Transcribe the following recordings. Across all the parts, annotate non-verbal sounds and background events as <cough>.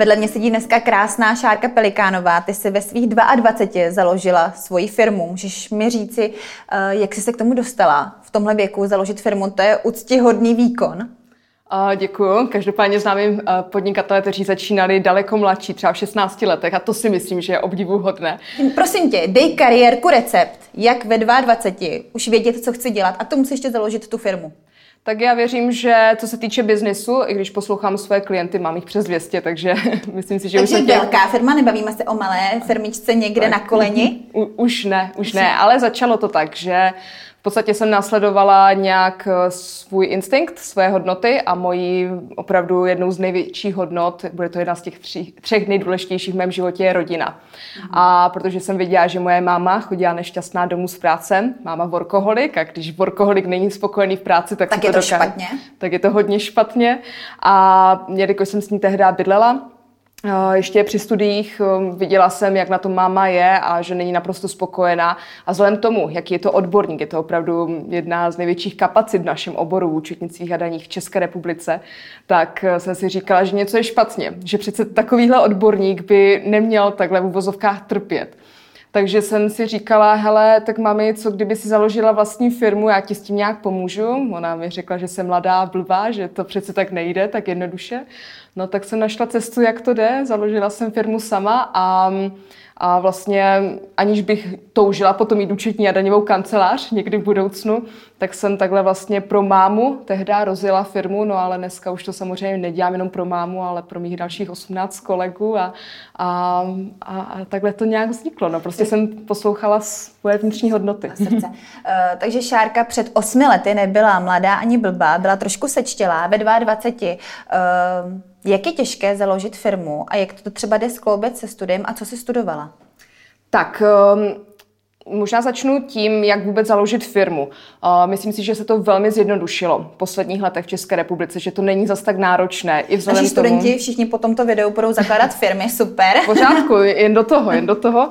Vedle mě sedí dneska krásná Šárka Pelikánová. Ty jsi ve svých 22 založila svoji firmu. Můžeš mi říci, eh, jak jsi se k tomu dostala v tomhle věku založit firmu? To je úctihodný výkon. Uh, děkuju. Každopádně známým uh, podnikatele, kteří začínali daleko mladší, třeba v 16 letech, a to si myslím, že je obdivuhodné. Prosím tě, dej kariérku recept, jak ve 22 už vědět, co chci dělat a to musíš ještě založit tu firmu. Tak já věřím, že co se týče biznesu, i když poslouchám své klienty, mám jich přes 200, takže <laughs> myslím si, že takže už jsem těch... velká firma, nebavíme se o malé firmičce někde tak. na koleni? U, už ne, už ne, ale začalo to tak, že v podstatě jsem následovala nějak eh, svůj instinkt, své hodnoty a mojí opravdu jednou z největších hodnot, bude to jedna z těch tři, třech nejdůležitějších v mém životě, je rodina. A protože jsem viděla, že moje máma chodila nešťastná domů z práce, máma workoholik, a když workoholik není spokojený v práci, tak, tak je to, to dokáže, špatně. Tak je to hodně špatně. A jelikož jsem s ní tehdy bydlela, ještě při studiích um, viděla jsem, jak na to máma je a že není naprosto spokojená. A vzhledem tomu, jaký je to odborník, je to opravdu jedna z největších kapacit v našem oboru účetnicích a daních v České republice, tak uh, jsem si říkala, že něco je špatně. Že přece takovýhle odborník by neměl takhle v uvozovkách trpět. Takže jsem si říkala, hele, tak mami, co kdyby si založila vlastní firmu, já ti s tím nějak pomůžu. Ona mi řekla, že jsem mladá, blbá, že to přece tak nejde, tak jednoduše. No tak jsem našla cestu, jak to jde. Založila jsem firmu sama a a vlastně aniž bych toužila potom mít účetní a daňovou kancelář někdy v budoucnu, tak jsem takhle vlastně pro mámu tehdy rozjela firmu, no ale dneska už to samozřejmě nedělám jenom pro mámu, ale pro mých dalších 18 kolegů a, a, a, a takhle to nějak vzniklo. No prostě jsem poslouchala svoje vnitřní hodnoty. <laughs> Srdce. Uh, takže Šárka před osmi lety nebyla mladá ani blbá, byla trošku sečtělá ve 22. Uh, jak je těžké založit firmu a jak to třeba jde skloubit se studiem a co jsi studovala? Tak, um, možná začnu tím, jak vůbec založit firmu. Myslím si, že se to velmi zjednodušilo v posledních letech v České republice, že to není zas tak náročné. I Naši studenti tomu... všichni po tomto videu budou zakládat firmy, super. V pořádku, jen do toho, jen do toho.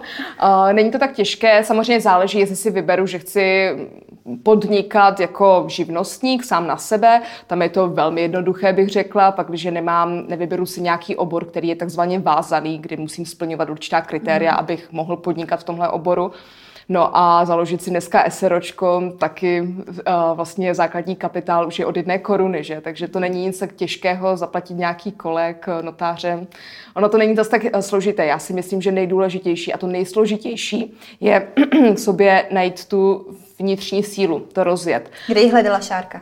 Není to tak těžké, samozřejmě záleží, jestli si vyberu, že chci podnikat jako živnostník sám na sebe. Tam je to velmi jednoduché, bych řekla. Pak, když nemám, nevyberu si nějaký obor, který je takzvaně vázaný, kdy musím splňovat určitá kritéria, mm. abych mohl podnikat v tomhle oboru. No a založit si dneska SROčko, taky uh, vlastně základní kapitál už je od jedné koruny, že? Takže to není nic tak těžkého zaplatit nějaký kolek eh, notářem. Ono to není zase tak uh, složité. Já si myslím, že nejdůležitější a to nejsložitější je <clears throat> sobě najít tu vnitřní sílu, to rozjet. Kde ji hledala Šárka?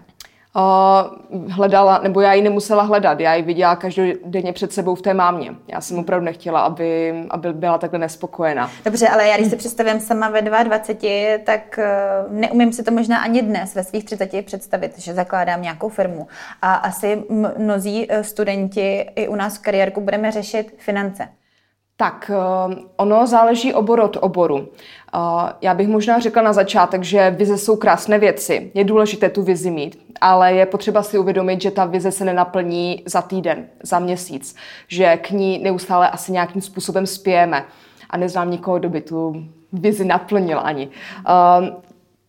Uh, hledala, nebo já ji nemusela hledat, já ji viděla každodenně před sebou v té mámě. Já jsem opravdu nechtěla, aby, aby byla takhle nespokojená. Dobře, ale já když si představím sama ve 22, tak uh, neumím si to možná ani dnes ve svých 30 představit, že zakládám nějakou firmu. A asi mnozí uh, studenti i u nás v kariérku budeme řešit finance. Tak, uh, ono záleží obor od oboru. Já bych možná řekla na začátek, že vize jsou krásné věci. Je důležité tu vizi mít, ale je potřeba si uvědomit, že ta vize se nenaplní za týden, za měsíc, že k ní neustále asi nějakým způsobem spějeme. A neznám nikoho, kdo by tu vizi naplnil ani. Um,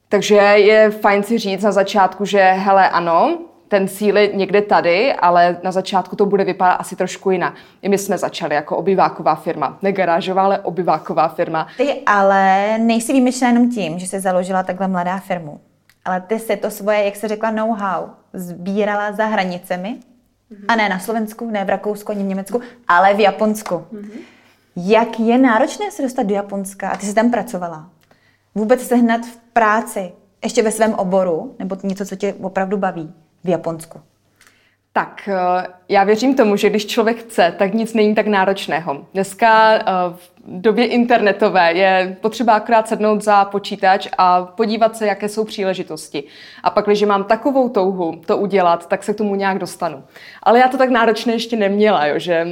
takže je fajn si říct na začátku, že hele, ano, ten cíl je někde tady, ale na začátku to bude vypadat asi trošku jinak. I my jsme začali jako obyváková firma. Ne garážová, ale obyváková firma. Ty ale nejsi výjimečná jenom tím, že jsi založila takhle mladá firmu. Ale ty si to svoje, jak se řekla, know-how sbírala za hranicemi. Mm-hmm. A ne na Slovensku, ne v Rakousku, ani v Německu, ale v Japonsku. Mm-hmm. Jak je náročné se dostat do Japonska? A ty jsi tam pracovala. Vůbec sehnat v práci, ještě ve svém oboru, nebo něco, co tě opravdu baví v Japonsku? Tak, eh, já věřím tomu, že když člověk chce, tak nic není tak náročného. Dneska eh, v době internetové je potřeba akorát sednout za počítač a podívat se, jaké jsou příležitosti. A pak, když mám takovou touhu to udělat, tak se k tomu nějak dostanu. Ale já to tak náročné ještě neměla, jo, že,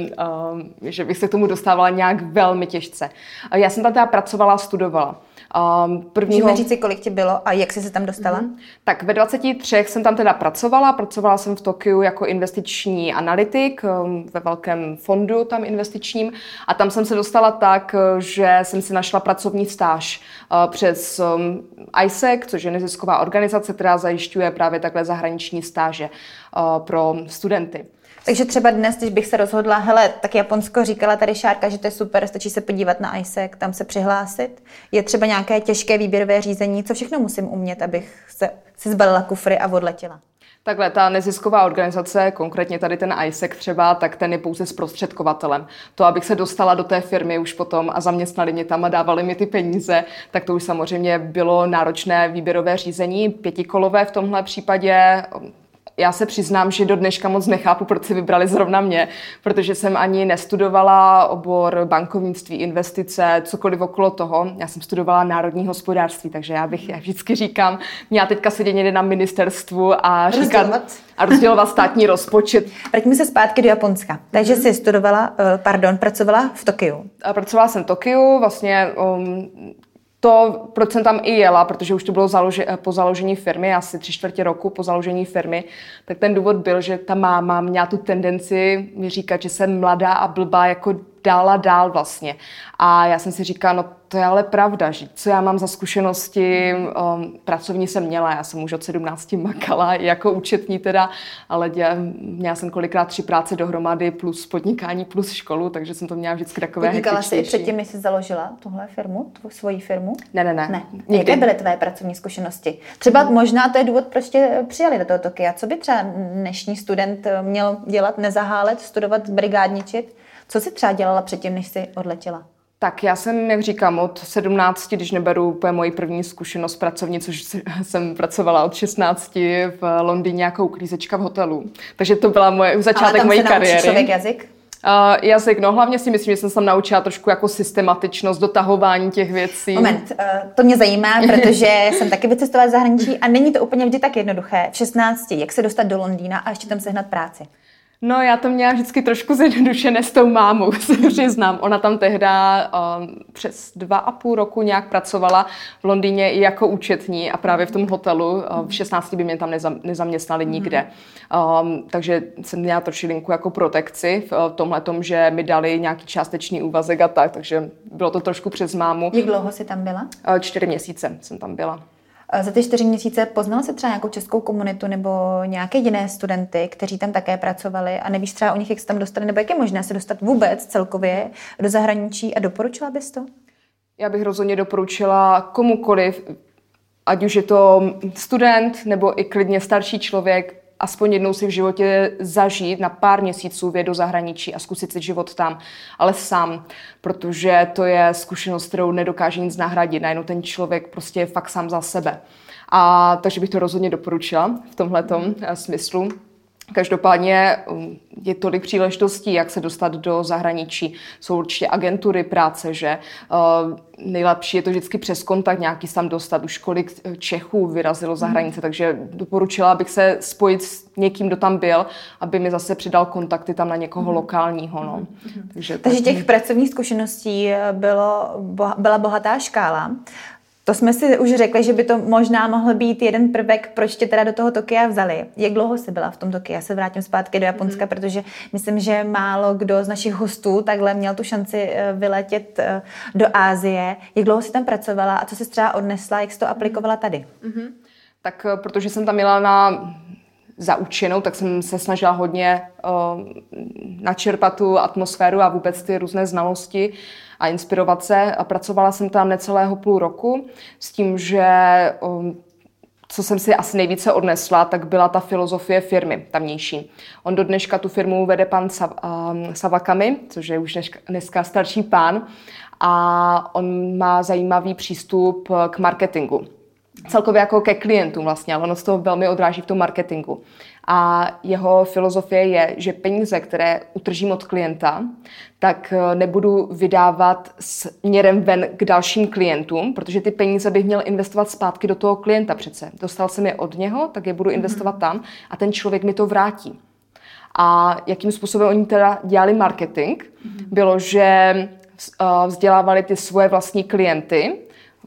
uh, že bych se k tomu dostávala nějak velmi těžce. Já jsem tam teda pracovala studovala. Um, prvního... Můžeme říct kolik ti bylo a jak jsi se tam dostala? Mm-hmm. Tak ve 23 jsem tam teda pracovala. Pracovala jsem v Tokiu jako investiční analytik um, ve velkém fondu tam investičním a tam jsem se dostala tak, že jsem si našla pracovní stáž uh, přes um, ISEC, což je nezisková organizace, která zajišťuje právě takhle zahraniční stáže uh, pro studenty. Takže třeba dnes, když bych se rozhodla, hele, tak Japonsko říkala tady Šárka, že to je super, stačí se podívat na ISEC, tam se přihlásit. Je třeba nějaké těžké výběrové řízení, co všechno musím umět, abych se, si zbalila kufry a odletěla. Takhle, ta nezisková organizace, konkrétně tady ten ISEC třeba, tak ten je pouze zprostředkovatelem. To, abych se dostala do té firmy už potom a zaměstnali mě tam a dávali mi ty peníze, tak to už samozřejmě bylo náročné výběrové řízení, pětikolové v tomhle případě, já se přiznám, že do dneška moc nechápu, proč si vybrali zrovna mě, protože jsem ani nestudovala obor bankovnictví, investice, cokoliv okolo toho. Já jsem studovala národní hospodářství, takže já bych, já vždycky říkám, měla teďka sedět někde na ministerstvu a říkat a rozdělovat státní rozpočet. <laughs> Vraťme se zpátky do Japonska. Takže jsi studovala, eh, pardon, pracovala v Tokiu. A pracovala jsem v Tokiu, vlastně um, to, proč jsem tam i jela, protože už to bylo založi, po založení firmy, asi tři čtvrtě roku po založení firmy, tak ten důvod byl, že ta máma měla tu tendenci mi říkat, že jsem mladá a blbá jako dál a dál vlastně. A já jsem si říkala, no to je ale pravda, že co já mám za zkušenosti, um, pracovní jsem měla, já jsem už od 17 makala jako účetní teda, ale děla, měla jsem kolikrát tři práce dohromady plus podnikání plus školu, takže jsem to měla vždycky takové Podnikala jsi předtím, než jsi založila tuhle firmu, tu svoji firmu? Ne, ne, ne. ne. Jaké byly tvé pracovní zkušenosti? Třeba hmm. možná to je důvod, proč tě přijali do toho Tokia. Co by třeba dnešní student měl dělat, nezahálet, studovat, brigádničit? Co jsi třeba dělala předtím, než jsi odletěla? Tak já jsem, jak říkám, od 17, když neberu úplně moji první zkušenost pracovní, což <laughs> jsem pracovala od 16 v Londýně jako uklízečka v hotelu. Takže to byla moje, začátek mojí kariéry. člověk jazyk? Uh, jazyk, no hlavně si myslím, že jsem se tam naučila trošku jako systematičnost, dotahování těch věcí. Moment, uh, to mě zajímá, <laughs> protože jsem taky vycestovala zahraničí a není to úplně vždy tak jednoduché. V 16, jak se dostat do Londýna a ještě tam sehnat práci? No, já to měla vždycky trošku zjednodušené s tou mámou, <laughs> se přiznám. Ona tam tehda um, přes dva a půl roku nějak pracovala v Londýně i jako účetní a právě v tom hotelu. Uh, v 16 by mě tam nezam, nezaměstnali nikde. Um, takže jsem měla trošilinku jako protekci v, v tomhle tom, že mi dali nějaký částečný úvazek a tak, takže bylo to trošku přes mámu. Jak dlouho jsi tam byla? Uh, čtyři měsíce jsem tam byla. Za ty čtyři měsíce poznal se třeba nějakou českou komunitu nebo nějaké jiné studenty, kteří tam také pracovali a nevíš třeba o nich, jak se tam dostali, nebo jak je možné se dostat vůbec celkově do zahraničí a doporučila bys to? Já bych rozhodně doporučila komukoliv, ať už je to student nebo i klidně starší člověk, aspoň jednou si v životě zažít na pár měsíců vědu zahraničí a zkusit si život tam, ale sám, protože to je zkušenost, kterou nedokáže nic nahradit. Najednou ten člověk prostě je fakt sám za sebe. A takže bych to rozhodně doporučila v tomhle smyslu. Každopádně um, je tolik příležitostí, jak se dostat do zahraničí. Jsou určitě agentury práce, že uh, nejlepší je to vždycky přes kontakt nějaký tam dostat. Už kolik Čechů vyrazilo za mhm. hranice, takže doporučila bych se spojit s někým, kdo tam byl, aby mi zase přidal kontakty tam na někoho mm. lokálního. No. Mm. Takže, takže těch pracovních zkušeností bylo, byla bohatá škála. To jsme si už řekli, že by to možná mohl být jeden prvek, proč tě teda do toho Tokia vzali. Jak dlouho jsi byla v tom Tokia? Já se vrátím zpátky do Japonska, mm. protože myslím, že málo kdo z našich hostů takhle měl tu šanci eh, vyletět eh, do Ázie. Jak dlouho jsi tam pracovala a co jsi třeba odnesla, jak jsi to aplikovala tady? Mm-hmm. Tak eh, protože jsem tam měla na zaučenou, tak jsem se snažila hodně uh, načerpat tu atmosféru a vůbec ty různé znalosti a inspirovat se. A pracovala jsem tam necelého půl roku s tím, že um, co jsem si asi nejvíce odnesla, tak byla ta filozofie firmy tamnější. On do dneška tu firmu vede pan Sav, um, Savakami, což je už dneska starší pán, a on má zajímavý přístup k marketingu celkově jako ke klientům vlastně, ale ono se to velmi odráží v tom marketingu. A jeho filozofie je, že peníze, které utržím od klienta, tak eh, nebudu vydávat směrem ven k dalším klientům, protože ty peníze bych měl investovat zpátky do toho klienta přece. Dostal jsem je od něho, tak je budu investovat mm-hmm. tam a ten člověk mi to vrátí. A jakým způsobem oni teda dělali marketing, mm-hmm. bylo, že eh, vzdělávali ty svoje vlastní klienty,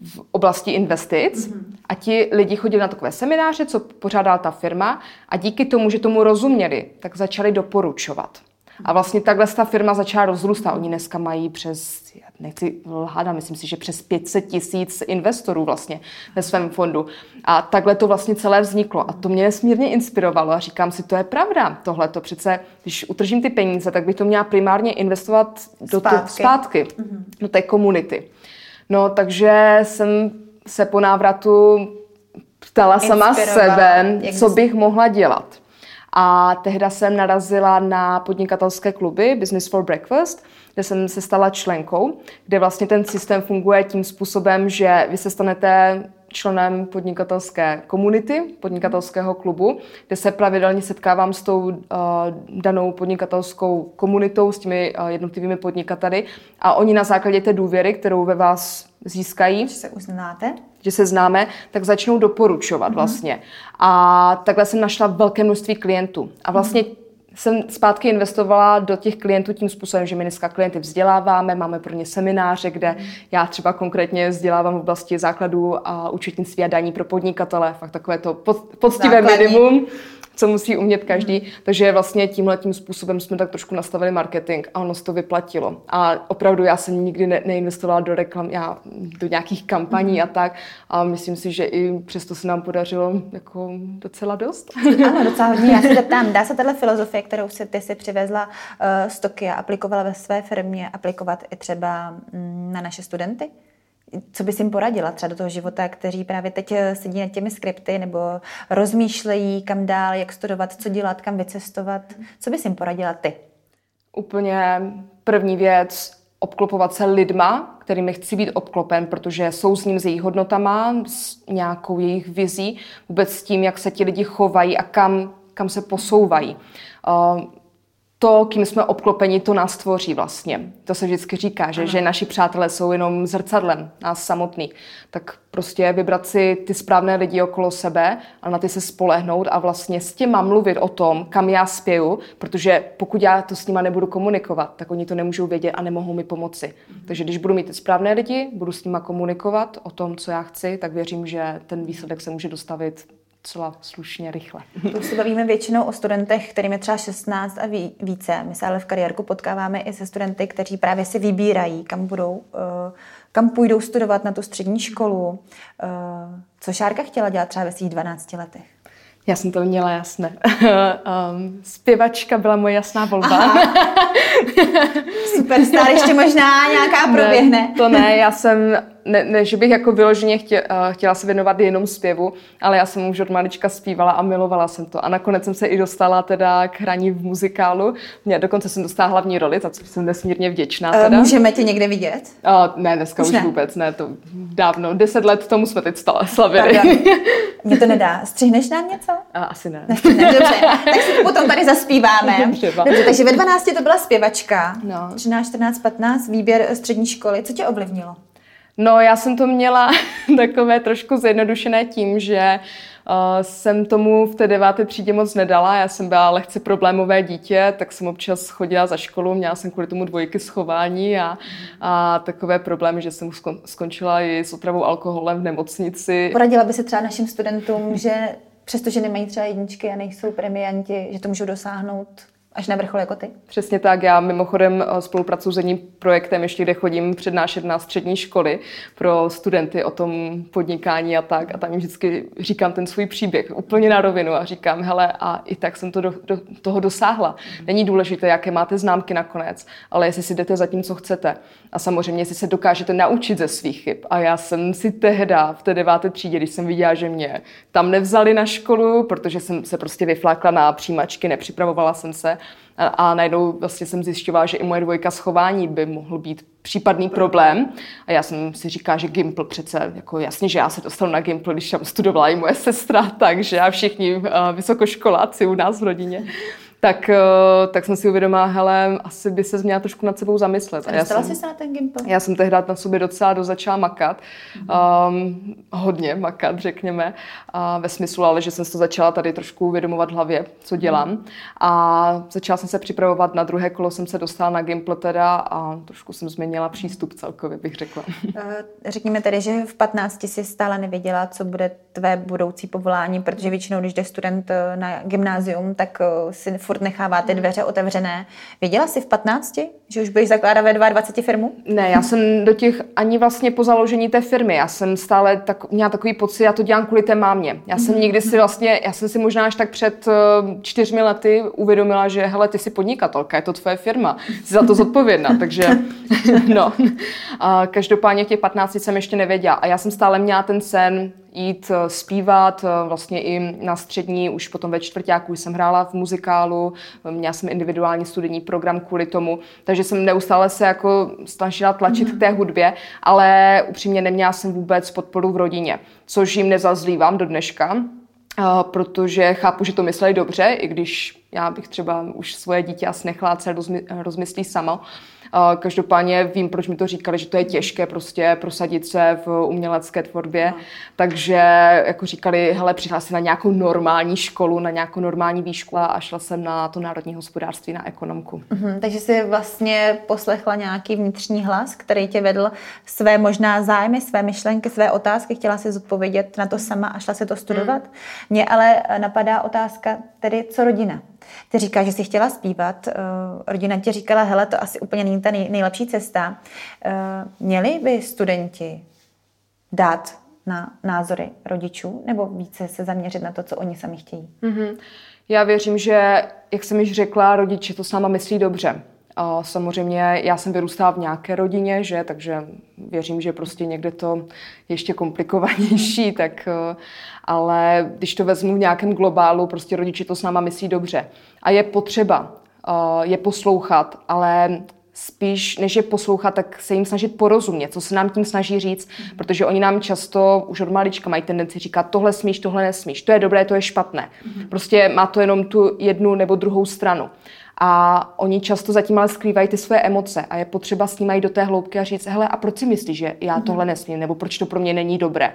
v oblasti investic mm-hmm. A ti lidi chodili na takové semináře, co pořádala ta firma a díky tomu, že tomu rozuměli, tak začali doporučovat. A vlastně takhle ta firma začala rozrůstat. Oni dneska mají přes, nechci lhát, myslím si, že přes 500 tisíc investorů vlastně ve svém fondu. A takhle to vlastně celé vzniklo. A to mě nesmírně inspirovalo. A říkám si, to je pravda. Tohle to přece, když utržím ty peníze, tak bych to měla primárně investovat do zpátky, zpátky mm-hmm. do té komunity. No, takže jsem se po návratu ptala sama sebe, co bych mohla dělat. A tehda jsem narazila na podnikatelské kluby Business for Breakfast, kde jsem se stala členkou, kde vlastně ten systém funguje tím způsobem, že vy se stanete členem podnikatelské komunity, podnikatelského klubu, kde se pravidelně setkávám s tou uh, danou podnikatelskou komunitou, s těmi uh, jednotlivými podnikateli a oni na základě té důvěry, kterou ve vás získají, že se uznáte, že se známe, tak začnou doporučovat mm-hmm. vlastně. A takhle jsem našla velké množství klientů. A vlastně mm-hmm jsem zpátky investovala do těch klientů tím způsobem, že my dneska klienty vzděláváme, máme pro ně semináře, kde já třeba konkrétně vzdělávám v oblasti základů a účetnictví a daní pro podnikatele, fakt takové to poctivé minimum co musí umět každý. Mm. Takže vlastně tímhle tím způsobem jsme tak trošku nastavili marketing a ono se to vyplatilo. A opravdu já jsem nikdy ne- neinvestovala do reklam, já do nějakých kampaní mm. a tak. A myslím si, že i přesto se nám podařilo jako docela dost. Ano, docela hodně. Já se zeptám, dá se tahle filozofie, kterou si ty si přivezla z Tokia, aplikovala ve své firmě, aplikovat i třeba mm, na naše studenty? co bys jim poradila třeba do toho života, kteří právě teď eh, sedí nad těmi skripty nebo rozmýšlejí, kam dál, jak studovat, co dělat, kam vycestovat. Co bys jim poradila ty? Úplně první věc, obklopovat se lidma, kterými chci být obklopen, protože jsou s ním s jejich hodnotama, s nějakou jejich vizí, vůbec s tím, jak se ti lidi chovají a kam, kam se posouvají. Uh, to, kým jsme obklopeni, to nás tvoří vlastně. To se vždycky říká, že, že naši přátelé jsou jenom zrcadlem nás samotných. Tak prostě vybrat si ty správné lidi okolo sebe a na ty se spolehnout a vlastně s těma mluvit o tom, kam já spěju, protože pokud já to s nima nebudu komunikovat, tak oni to nemůžou vědět a nemohou mi pomoci. Mm-hmm. Takže když budu mít ty správné lidi, budu s nima komunikovat o tom, co já chci, tak věřím, že ten výsledek se může dostavit docela slušně, rychle. To už se bavíme většinou o studentech, kterým je třeba 16 a více. My se ale v kariérku potkáváme i se studenty, kteří právě si vybírají, kam budou, eh, kam půjdou studovat na tu střední školu. Eh, co Šárka chtěla dělat třeba ve svých 12 letech? Já jsem to měla jasné. um, <laughs> zpěvačka byla moje jasná volba. <laughs> Super, stále ještě možná nějaká proběhne. Ne, to ne, já jsem ne, ne, že bych jako vyloženě chtě, uh, chtěla se věnovat jenom zpěvu, ale já jsem už od malička zpívala a milovala jsem to. A nakonec jsem se i dostala teda k hraní v muzikálu. Mě, dokonce jsem dostala hlavní roli, za co jsem nesmírně vděčná. Teda. Uh, můžeme tě někde vidět? Uh, ne, dneska už, už ne. vůbec ne, to dávno. Deset let tomu jsme teď slavili. <laughs> Mně to nedá. Střihneš nám něco? Uh, asi ne. ne dobře, <laughs> tak si to potom tady zaspíváme. <laughs> Dobře, takže ve 12 to byla zpěvačka. No. 13, 14, 15, výběr střední školy. Co tě ovlivnilo? No, já jsem to měla <laughs> takové trošku zjednodušené tím, že uh, jsem tomu v té deváté třídě moc nedala. Já jsem byla lehce problémové dítě, tak jsem občas chodila za školu, měla jsem kvůli tomu dvojky schování a, a takové problémy, že jsem skončila i s otravou alkoholem v nemocnici. Poradila by se třeba našim studentům, že přestože nemají třeba jedničky a nejsou premianti, že to můžou dosáhnout až na vrchol jako ty? Přesně tak. Já mimochodem eh, spolupracuji s jedním projektem, ještě kde chodím přednášet na střední školy pro studenty o tom podnikání a tak. A tam jim vždycky říkám ten svůj příběh úplně na rovinu a říkám, hele, a i tak jsem to do, do toho dosáhla. Není důležité, jaké máte známky nakonec, ale jestli si jdete za tím, co chcete. A samozřejmě, jestli se dokážete naučit ze svých chyb. A já jsem si tehda v té deváté třídě, když jsem viděla, že mě tam nevzali na školu, protože jsem se prostě vyflákla na přijímačky, nepřipravovala jsem se, a, najednou vlastně jsem zjišťovala, že i moje dvojka schování by mohl být případný problém. A já jsem si říkala, že Gimpl přece, jako jasně, že já se dostanu na Gimpl, když tam studovala i moje sestra, takže a všichni uh, vysokoškoláci u nás v rodině tak, eh, tak jsem si uvědomila, hele, asi by se měla trošku nad sebou zamyslet. A dostala jsi se na ten Gimpl? Já jsem tehdy na sobě docela do začala makat. Mm-hmm. Um, hodně makat, řekněme. A ve smyslu, ale že jsem si to začala tady trošku uvědomovat v hlavě, co dělám. Mm-hmm. A začala jsem se připravovat na druhé kolo, jsem se dostala na Gimpl teda a trošku jsem změnila přístup celkově, bych řekla. Eh, řekněme tedy, že v 15 si stále nevěděla, co bude tvé budoucí povolání, protože většinou, když jde student eh, na gymnázium, tak si furt nechává ty dveře otevřené. Věděla jsi v 15, že už budeš zakládat ve 22 firmu? Ne, já jsem do těch ani vlastně po založení té firmy. Já jsem stále tak, měla takový pocit, já to dělám kvůli té mámě. Já jsem nikdy si vlastně, já jsem si možná až tak před uh, čtyřmi lety uvědomila, že hele, ty jsi podnikatelka, je to tvoje firma, jsi za to zodpovědná, takže <laughs> no. A každopádně těch 15 jsem ještě nevěděla. A já jsem stále měla ten sen jít eh, zpívat, eh, vlastně i na střední, už potom ve čtvrtáku jsem hrála v muzikálu, měla jsem individuální studijní program kvůli tomu, takže jsem neustále se jako snažila tlačit mm. k té hudbě, ale upřímně neměla jsem vůbec podporu v rodině, což jim nezazlívám do dneška, eh, protože chápu, že to mysleli dobře, i když já bych třeba už svoje dítě asi nechala se rozmyslí sama, Každopádně vím, proč mi to říkali, že to je těžké prostě prosadit se v umělecké tvorbě. Takže jako říkali, hele, přihlásit na nějakou normální školu, na nějakou normální výšku a šla jsem na to národní hospodářství, na ekonomku. Mhm, takže jsi vlastně poslechla nějaký vnitřní hlas, který tě vedl své možná zájmy, své myšlenky, své otázky, chtěla si zodpovědět na to sama a šla se to studovat. Mm. Mě ale napadá otázka, tedy co rodina? Ty říkáš, že jsi chtěla zpívat, uh, rodina ti říkala, hele, to asi úplně není ta nej, nejlepší cesta. Uh, měli by studenti dát na názory rodičů nebo více se zaměřit na to, co oni sami chtějí? Mm-hmm. Já věřím, že, jak jsem již řekla, rodiče to sama myslí dobře. A samozřejmě já jsem vyrůstala v nějaké rodině, že, takže věřím, že prostě někde to ještě komplikovanější, <laughs> tak, eh, ale když to vezmu v nějakém globálu, prostě rodiče to s náma myslí dobře. A je potřeba eh, je poslouchat, ale spíš, než je poslouchat, tak se jim snažit porozumět, co se nám tím snaží říct, mm. protože oni nám často už od malička mají tendenci říkat, tohle smíš, tohle nesmíš, to je dobré, to je špatné. Mm. Prostě má to jenom tu jednu nebo druhou stranu. A oni často zatím ale skrývají ty své emoce a je potřeba s nimi jít do té hloubky a říct, hele, a proč si myslíš, že já mhm. tohle nesmím, nebo proč to pro mě není dobré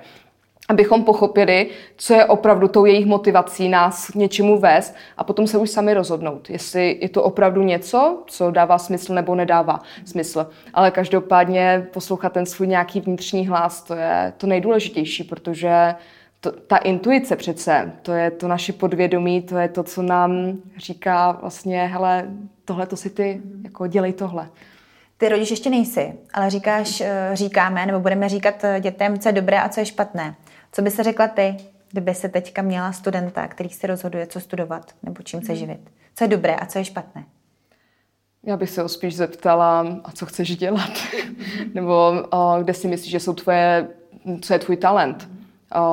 abychom pochopili, co je opravdu tou jejich motivací nás k něčemu vést a potom se už sami rozhodnout, jestli je to opravdu něco, co dává smysl nebo nedává smysl. Ale každopádně poslouchat ten svůj nějaký vnitřní hlas, to je to nejdůležitější, protože to, ta intuice přece, to je to naše podvědomí, to je to, co nám říká vlastně, hele, tohle to si ty, jako dělej tohle. Ty rodič ještě nejsi, ale říkáš, eh, říkáme, nebo budeme říkat eh, dětem, co je dobré a co je špatné. Co by se řekla ty, kdyby se teďka měla studenta, který se rozhoduje, co studovat nebo čím se mhm. živit? Co je dobré a co je špatné? Já bych se ho spíš zeptala, a co chceš dělat? <laughs> nebo uh, kde si myslíš, že jsou tvoje, co je tvůj talent?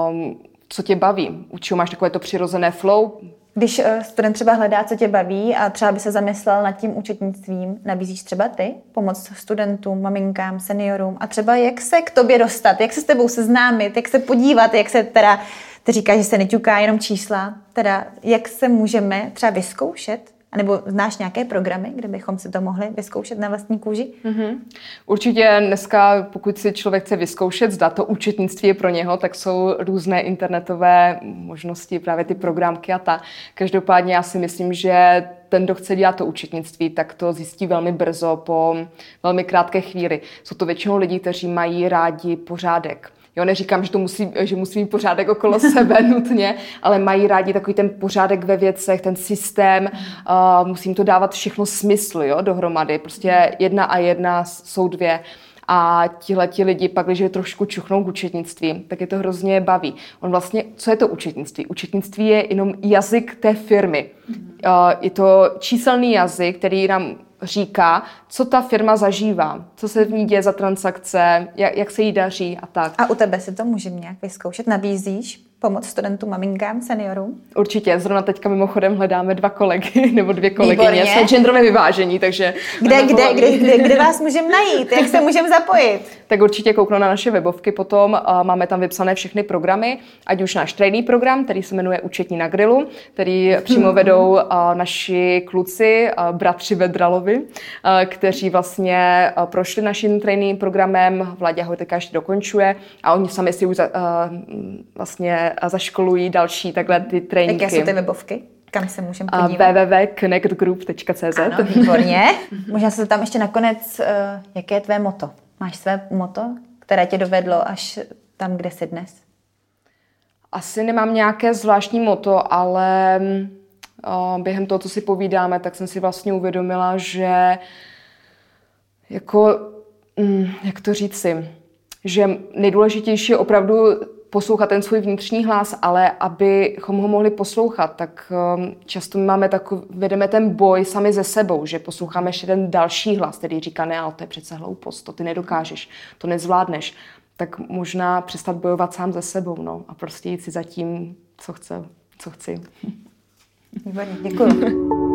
Um, co tě baví? U čeho máš takové to přirozené flow? Když uh, student třeba hledá, co tě baví a třeba by se zamyslel nad tím účetnictvím, nabízíš třeba ty? Pomoc studentům, maminkám, seniorům? A třeba jak se k tobě dostat, jak se s tebou seznámit, jak se podívat, jak se teda, ty říkáš, že se neťuká jenom čísla, teda jak se můžeme třeba vyzkoušet nebo znáš nějaké programy, kde bychom si to mohli vyzkoušet na vlastní kůži? Mm-hmm. Určitě dneska, pokud si člověk chce vyzkoušet, zda to účetnictví je pro něho, tak jsou různé internetové možnosti, právě ty programky a ta. Každopádně já si myslím, že ten, kdo chce dělat to účetnictví, tak to zjistí velmi brzo po velmi krátké chvíli. Jsou to většinou lidi, kteří mají rádi pořádek Jo, neříkám, že to musí, že musí mít pořádek okolo <laughs> sebe nutně, ale mají rádi takový ten pořádek ve věcech, ten systém, uh, musím to dávat všechno smysl, jo, dohromady. Prostě jedna a jedna jsou dvě. A tihle ti lidi pak, když je trošku čuchnou k účetnictví, tak je to hrozně baví. On vlastně, co je to účetnictví? Účetnictví je jenom jazyk té firmy. Uh, je to číselný jazyk, který nám říká, co ta firma zažívá, co se v ní děje za transakce, jak, jak se jí daří a tak. A u tebe si to můžeme nějak vyzkoušet? Nabízíš pomoc studentům, maminkám, seniorům? Určitě. Zrovna teďka mimochodem hledáme dva kolegy <laughs> nebo dvě kolegyně. Jsme genderové vyvážení, takže... Kde, kde, kde, kde, kde vás můžeme najít? Jak se můžeme zapojit? <laughs> Tak určitě kouknu na naše webovky potom. Máme tam vypsané všechny programy, ať už náš trainee program, který se jmenuje Učetní na grilu, který přímo vedou naši kluci, bratři Vedralovi, kteří vlastně prošli naším trainee programem. Vladě ho teďka ještě dokončuje a oni sami si už vlastně a zaškolují další takhle ty tréninky. Jaké jsou ty webovky? Kam se můžeme podívat? www.connectgroup.cz Ano, výborně. Možná se tam ještě nakonec, uh, jaké je tvé moto? Máš své moto, které tě dovedlo až tam, kde jsi dnes? Asi nemám nějaké zvláštní moto, ale během toho, co si povídáme, tak jsem si vlastně uvědomila, že jako, mm, jak to říci, že nejdůležitější je opravdu poslouchat ten svůj vnitřní hlas, ale abychom ho mohli poslouchat, tak um, často máme takový, vedeme ten boj sami ze sebou, že posloucháme ještě ten další hlas, který říká, ne, ale to je přece hloupost, to ty nedokážeš, to nezvládneš. Tak možná přestat bojovat sám ze sebou, no, a prostě jít si za tím, co chce, co chci. Děkuji.